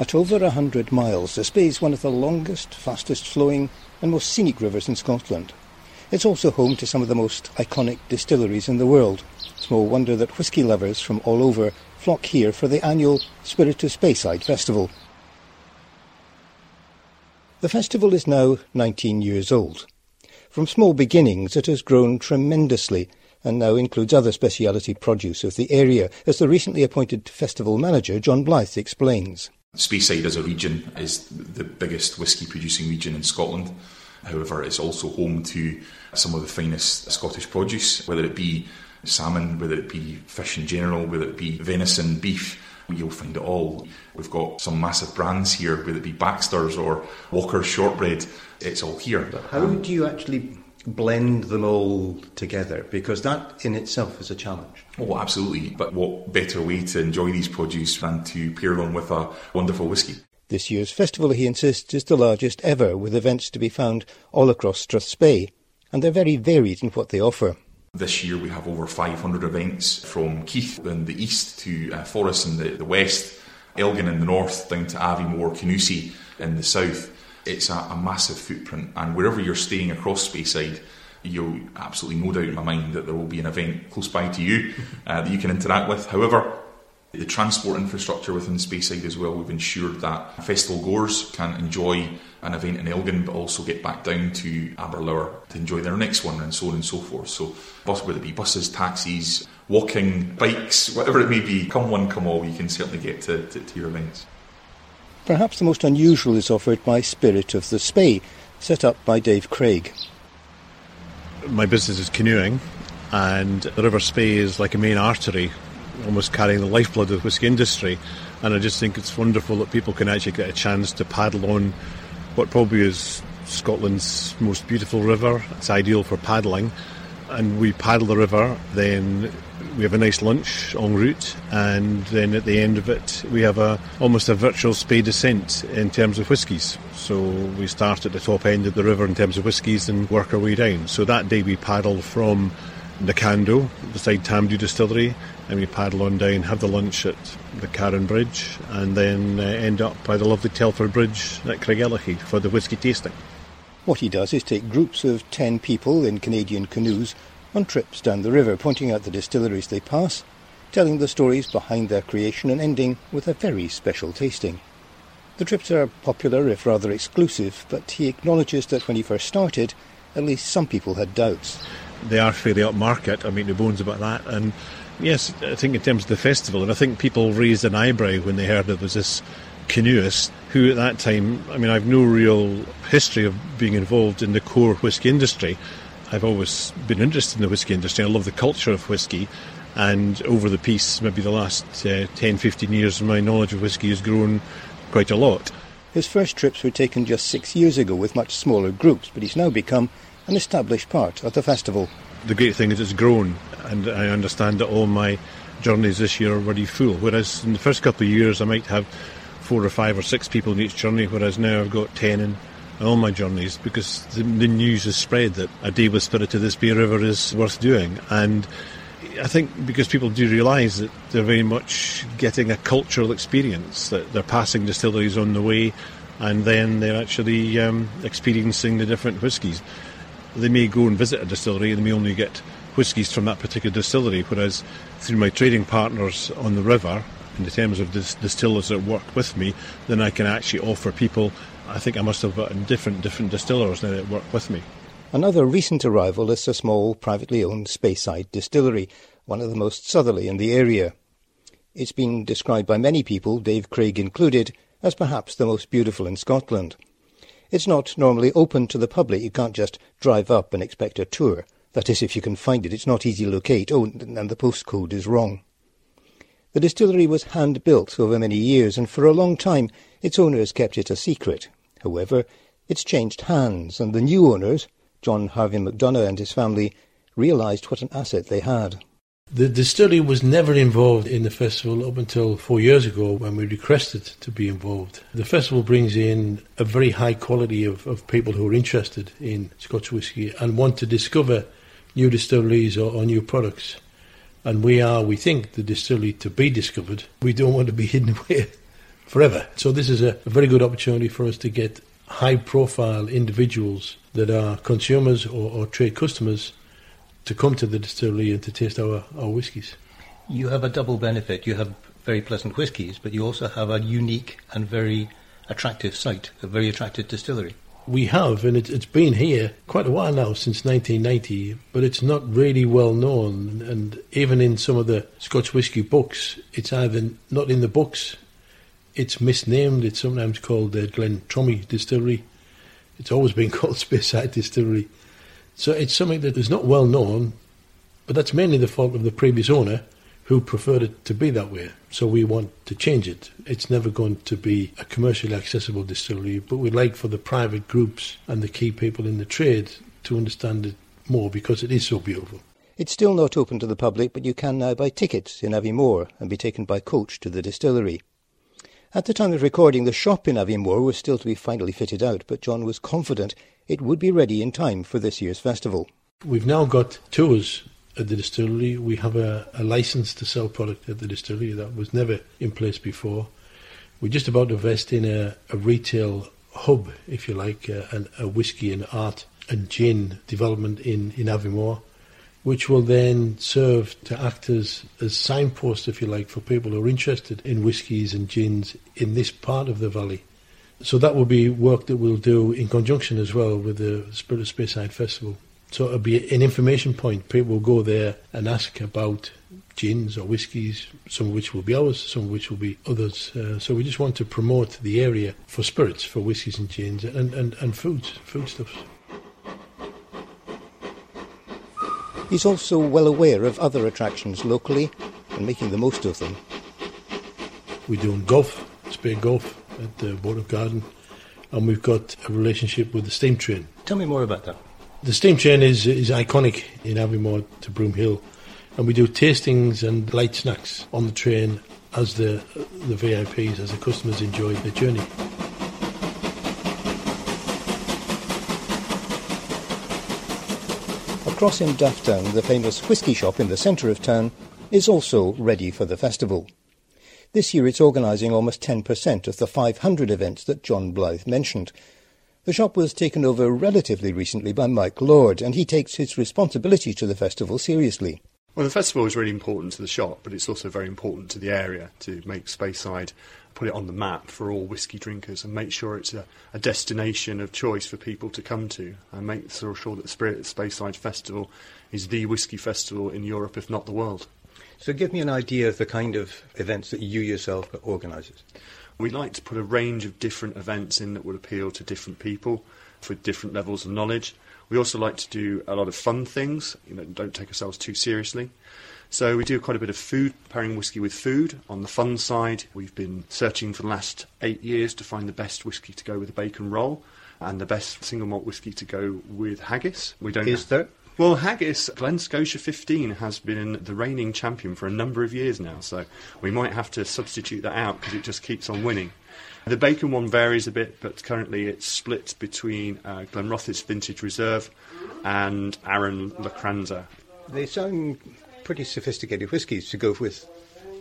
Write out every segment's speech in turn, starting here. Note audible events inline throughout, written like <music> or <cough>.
At over a hundred miles, the Spey is one of the longest, fastest flowing and most scenic rivers in Scotland. It's also home to some of the most iconic distilleries in the world. Small wonder that whisky lovers from all over flock here for the annual Spirit of Speyside Festival. The festival is now 19 years old. From small beginnings, it has grown tremendously and now includes other speciality produce of the area, as the recently appointed festival manager John Blyth explains. Speyside as a region is the biggest whisky producing region in Scotland. However, it's also home to some of the finest Scottish produce, whether it be salmon, whether it be fish in general, whether it be venison, beef. You'll find it all. We've got some massive brands here, whether it be Baxter's or Walker's Shortbread. It's all here. But how do you actually blend them all together? Because that in itself is a challenge. Oh, absolutely. But what better way to enjoy these produce than to pair them with a wonderful whisky? This year's festival, he insists, is the largest ever, with events to be found all across Strathspey, and they're very varied in what they offer. This year we have over 500 events from Keith in the east to uh, Forres in the, the west, Elgin in the north, down to Aviemore, Kingussie in the south it's a, a massive footprint, and wherever you're staying across Speyside, you'll absolutely no doubt in my mind that there will be an event close by to you <laughs> uh, that you can interact with. However, the transport infrastructure within Speyside as well, we've ensured that festival goers can enjoy an event in Elgin but also get back down to Aberlour to enjoy their next one and so on and so forth. So, bus, whether it be buses, taxis, walking, bikes, whatever it may be, come one, come all, you can certainly get to, to, to your events. Perhaps the most unusual is offered by Spirit of the Spey, set up by Dave Craig. My business is canoeing, and the River Spey is like a main artery, almost carrying the lifeblood of the whisky industry. And I just think it's wonderful that people can actually get a chance to paddle on what probably is Scotland's most beautiful river. It's ideal for paddling. And we paddle the river, then we have a nice lunch en route, and then at the end of it, we have a almost a virtual spey descent in terms of whiskies. So we start at the top end of the river in terms of whiskies and work our way down. So that day we paddle from Knockando, beside Tamdhu Distillery, and we paddle on down, have the lunch at the Carron Bridge, and then uh, end up by the lovely Telford Bridge at Craigellachie for the whisky tasting. What he does is take groups of 10 people in Canadian canoes on trips down the river, pointing out the distilleries they pass, telling the stories behind their creation and ending with a very special tasting. The trips are popular if rather exclusive, but he acknowledges that when he first started, at least some people had doubts. They are fairly upmarket, I mean, no bones about that. And yes, I think in terms of the festival, and I think people raised an eyebrow when they heard there was this canoeist who at that time, I mean, I've no real history of being involved in the core whisky industry, I've always been interested in the whisky industry. I love the culture of whisky. And over the piece, maybe the last uh, 10, 15 years, my knowledge of whisky has grown quite a lot. His first trips were taken just six years ago with much smaller groups, but he's now become an established part of the festival. The great thing is it's grown, and I understand that all my journeys this year are already full. Whereas in the first couple of years, I might have four or five or six people in each journey, whereas now I've got ten in, all my journeys because the, the news has spread that a day with Spirit of the Spey River is worth doing. And I think because people do realise that they're very much getting a cultural experience, that they're passing distilleries on the way and then they're actually um, experiencing the different whiskies. They may go and visit a distillery and they may only get whiskies from that particular distillery, whereas through my trading partners on the river, in terms of dis- distillers that work with me, then I can actually offer people I think I must have got different different distillers now that work with me. Another recent arrival is a small privately owned Speyside distillery, one of the most southerly in the area. It's been described by many people, Dave Craig included, as perhaps the most beautiful in Scotland. It's not normally open to the public. You can't just drive up and expect a tour. That is, if you can find it. It's not easy to locate. Oh, and the postcode is wrong. The distillery was hand built over many years, and for a long time its owners kept it a secret. However, it's changed hands, and the new owners, John Harvey McDonough and his family, realised what an asset they had. The distillery was never involved in the festival up until four years ago when we requested to be involved. The festival brings in a very high quality of, of people who are interested in Scotch whisky and want to discover new distilleries or, or new products. And we are, we think, the distillery to be discovered. We don't want to be <laughs> hidden away forever. So this is a, very good opportunity for us to get high profile individuals that are consumers or, or, trade customers to come to the distillery and to taste our, our whiskies. You have a double benefit. You have very pleasant whiskies, but you also have a unique and very attractive site, a very attractive distillery. We have, and it, has been here quite a while now, since 1990, but it's not really well known. And even in some of the Scotch whisky books, it's either not in the books, it's misnamed, it's sometimes called the Glen Glentromie Distillery. It's always been <laughs> called Speyside Distillery. So it's something that is not well known, but that's mainly the fault of the previous owner who preferred it to be that way. So we want to change it. It's never going to be a commercially accessible distillery, but we'd like for the private groups and the key people in the trade to understand it more because it is so beautiful. It's still not open to the public, but you can now buy tickets in Aviemore and be taken by coach to the distillery. At the time of recording, the shop in Aviemore was still to be finally fitted out, but John was confident it would be ready in time for this year's festival. We've now got tours at the distillery. We have a, a license to sell product at the distillery that was never in place before. We're just about to invest in a, a retail hub, if you like, uh, an, a whisky and art and gin development in, in Aviemore, which will then serve to act as, as signpost, if you like, for people who are interested in whiskies and gins in this part of the valley. So that will be work that we'll do in conjunction as well with the Spirit of Speyside Festival. So it'll be an information point. People will go there and ask about gins or whiskies, some of which will be ours, some of which will be others. Uh, so we just want to promote the area for spirits, for whiskies and gins, and, and, and foods, foodstuffs. He's also well aware of other attractions locally and making the most of them. We're doing golf, Spey Golf at the Botanic Garden, and we've got a relationship with the steam train. Tell me more about that. The steam train is, is iconic in Aviemore to Broomhill, and we do tastings and light snacks on the train as the, the VIPs, as the customers enjoy the journey. Across in Dufftown, the famous whisky shop in the centre of town is also ready for the festival. This year it's organising almost 10% of the 500 events that John Blyth mentioned, the shop was taken over relatively recently by Mike Lord, and he takes his responsibility to the festival seriously. Well, the festival is really important to the shop, but it's also very important to the area to make Speyside put it on the map for all whisky drinkers and make sure it's a, a destination of choice for people to come to and make sure that the Spirit of Speyside Festival is the whisky festival in Europe, if not the world. So, give me an idea of the kind of events that you yourself organise. We like to put a range of different events in that would appeal to different people for different levels of knowledge. We also like to do a lot of fun things, you know, don't take ourselves too seriously. So we do quite a bit of food, pairing whisky with food. On the fun side, we've been searching for the last eight years to find the best whisky to go with a bacon roll and the best single malt whisky to go with haggis. We don't. Is there? Well, Haggis, Glen Scotia 15 has been the reigning champion for a number of years now, so we might have to substitute that out because it just keeps on winning. The bacon one varies a bit, but currently it's split between uh, Glenrothes Vintage Reserve and Arran Lochranza. They sound pretty sophisticated whiskies to go with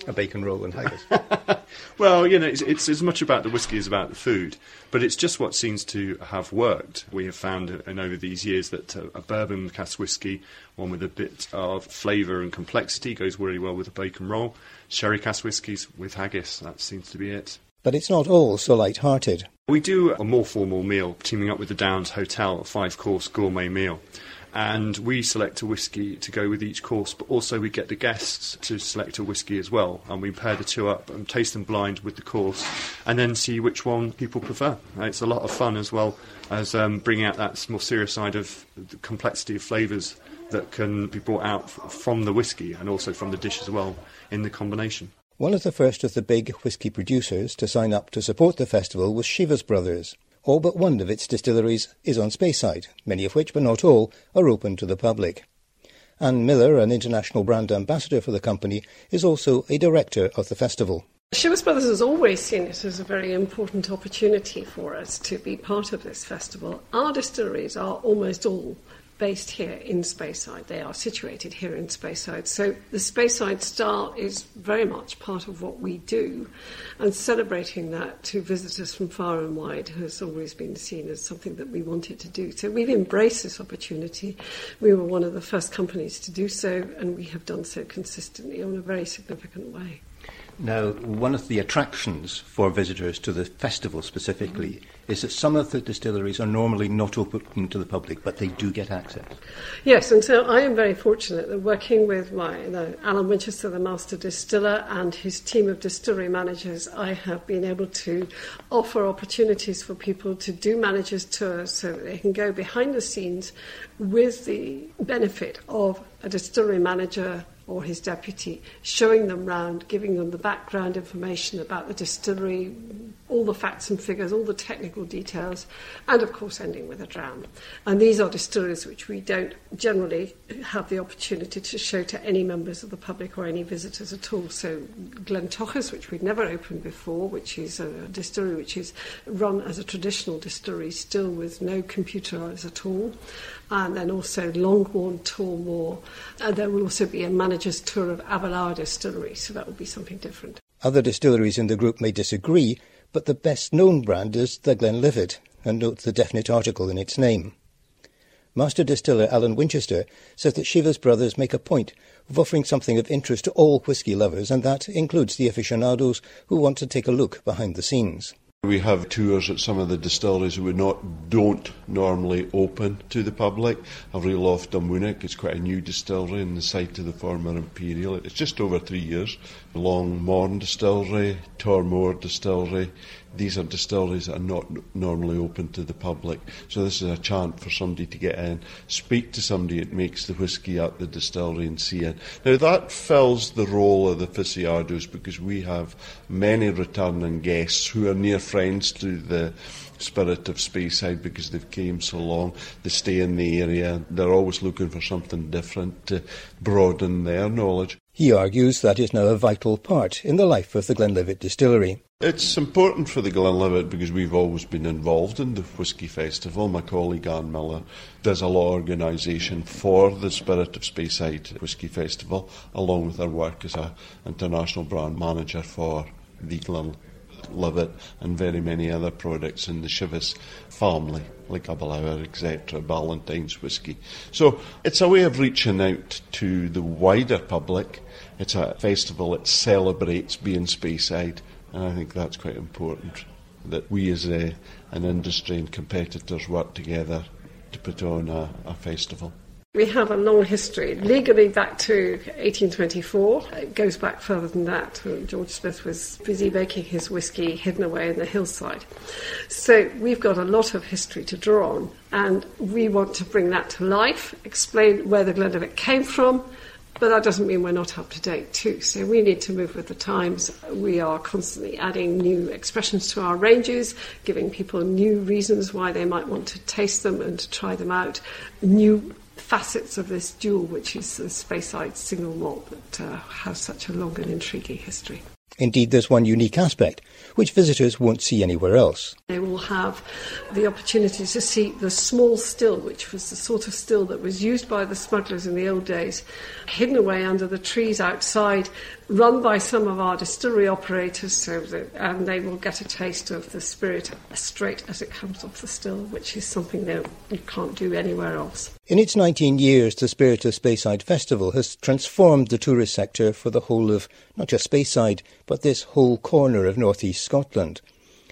a bacon roll and haggis. <laughs> well, you know, it's, it's, as much about the whisky as about the food, but it's just what seems to have worked. We have found uh, in over these years that a, a bourbon cask whisky, one with a bit of flavour and complexity, goes really well with a bacon roll. Sherry cask whiskies with haggis, that seems to be it. But it's not all so light-hearted. We do a more formal meal, teaming up with the Dowans Hotel, a five-course gourmet meal and we select a whisky to go with each course, but also we get the guests to select a whisky as well, and we pair the two up and taste them blind with the course, and then see which one people prefer. It's a lot of fun as well as um, bringing out that more serious side of the complexity of flavours that can be brought out from the whisky and also from the dish as well in the combination. One of the first of the big whisky producers to sign up to support the festival was Chivas Brothers. All but one of its distilleries is on Speyside, many of which, but not all, are open to the public. Anne Miller, an international brand ambassador for the company, is also a director of the festival. Chivas Brothers has always seen it as a very important opportunity for us to be part of this festival. Our distilleries are almost all based here in Speyside. They are situated here in Speyside. So the Speyside style is very much part of what we do, and celebrating that to visitors from far and wide has always been seen as something that we wanted to do. So we've embraced this opportunity. We were one of the first companies to do so, and we have done so consistently in a very significant way. Now, one of the attractions for visitors to the festival specifically mm-hmm. is that some of the distilleries are normally not open to the public, but they do get access. Yes, and so I am very fortunate that working with my the Alan Winchester, the master distiller, and his team of distillery managers, I have been able to offer opportunities for people to do managers tours so that they can go behind the scenes with the benefit of a distillery manager or his deputy, showing them round, giving them the background information about the distillery, all the facts and figures, all the technical details, and of course ending with a dram. And these are distilleries which we don't generally have the opportunity to show to any members of the public or any visitors at all. So Glentauchers, which we'd never opened before, which is a distillery which is run as a traditional distillery, still with no computerised at all and then also Longmorn Tullamore. And there will also be a manager's tour of Aberlour Distillery, so that will be something different. Other distilleries in the group may disagree, but the best known brand is the Glenlivet, and note the definite article in its name. Master distiller Alan Winchester says that Chivas brothers make a point of offering something of interest to all whisky lovers, and that includes the aficionados who want to take a look behind the scenes. We have tours at some of the distilleries that we not don't normally open to the public. Havriloft Munich is quite a new distillery in the site of the former Imperial. It's just over three years. Longmorn Distillery, Tormore Distillery, these are distilleries that are not normally open to the public. So this is a chance for somebody to get in, speak to somebody that makes the whisky at the distillery and see it. Now that fills the role of the aficionados because we have many returning guests who are near friends to the spirit of Speyside because they've came so long. They stay in the area. They're always looking for something different to broaden their knowledge. He argues that is now a vital part in the life of the Glenlivet distillery. It's important for the Glenlivet because we've always been involved in the Whisky Festival. My colleague Anne Miller does a lot of organisation for the Spirit of Speyside Whisky Festival, along with her work as an international brand manager for the Glenlivet and very many other products in the Chivas family, like Aberlour, etc., Ballantine's whisky. So it's a way of reaching out to the wider public. It's a festival that celebrates being Speyside and I think that's quite important that we as a, an industry and competitors work together to put on a, a festival. We have a long history, legally back to 1824. It goes back further than that. George Smith was busy making his whisky hidden away in the hillside. So we've got a lot of history to draw on, and we want to bring that to life, explain where the Glenlivet came from, but that doesn't mean we're not up to date too. So we need to move with the times. We are constantly adding new expressions to our ranges, giving people new reasons why they might want to taste them and to try them out, new facets of this jewel, which is the Speyside single malt that uh, has such a long and intriguing history. Indeed, there's one unique aspect which visitors won't see anywhere else. They will have the opportunity to see the small still, which was the sort of still that was used by the smugglers in the old days, hidden away under the trees outside, run by some of our distillery operators, so that, and they will get a taste of the spirit straight as it comes off the still, which is something that you can't do anywhere else. In its 19 years, the Spirit of Speyside Festival has transformed the tourist sector for the whole of not just Speyside, but this whole corner of northeast Scotland.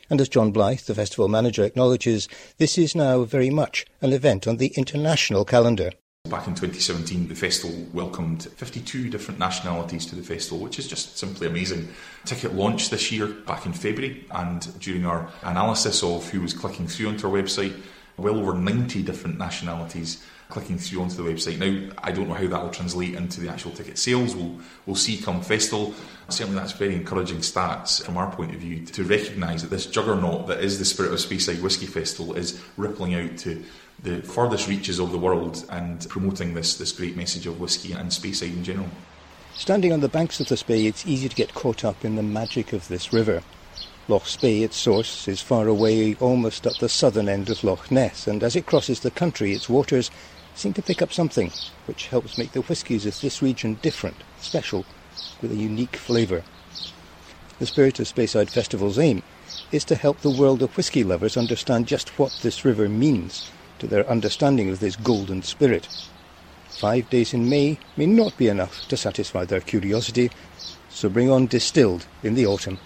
And as John Blyth, the festival manager, acknowledges, this is now very much an event on the international calendar. Back in 2017, the festival welcomed 52 different nationalities to the festival, which is just simply amazing. Ticket launched this year back in February, and during our analysis of who was clicking through onto our website, well over 90 different nationalities clicking through onto the website. Now, I don't know how that will translate into the actual ticket sales. We'll, we'll see come festival. Certainly, that's very encouraging stats from our point of view to recognise that this juggernaut that is the Spirit of Speyside Whisky Festival is rippling out to the furthest reaches of the world and promoting this, this great message of whisky and Speyside in general. Standing on the banks of the Spey, it's easy to get caught up in the magic of this river. Loch Spey, its source, is far away, almost at the southern end of Loch Ness, and as it crosses the country, its waters seem to pick up something which helps make the whiskies of this region different, special, with a unique flavour. The Spirit of Speyside Festival's aim is to help the world of whisky lovers understand just what this river means to their understanding of this golden spirit. Five days in May may not be enough to satisfy their curiosity, so bring on distilled in the autumn.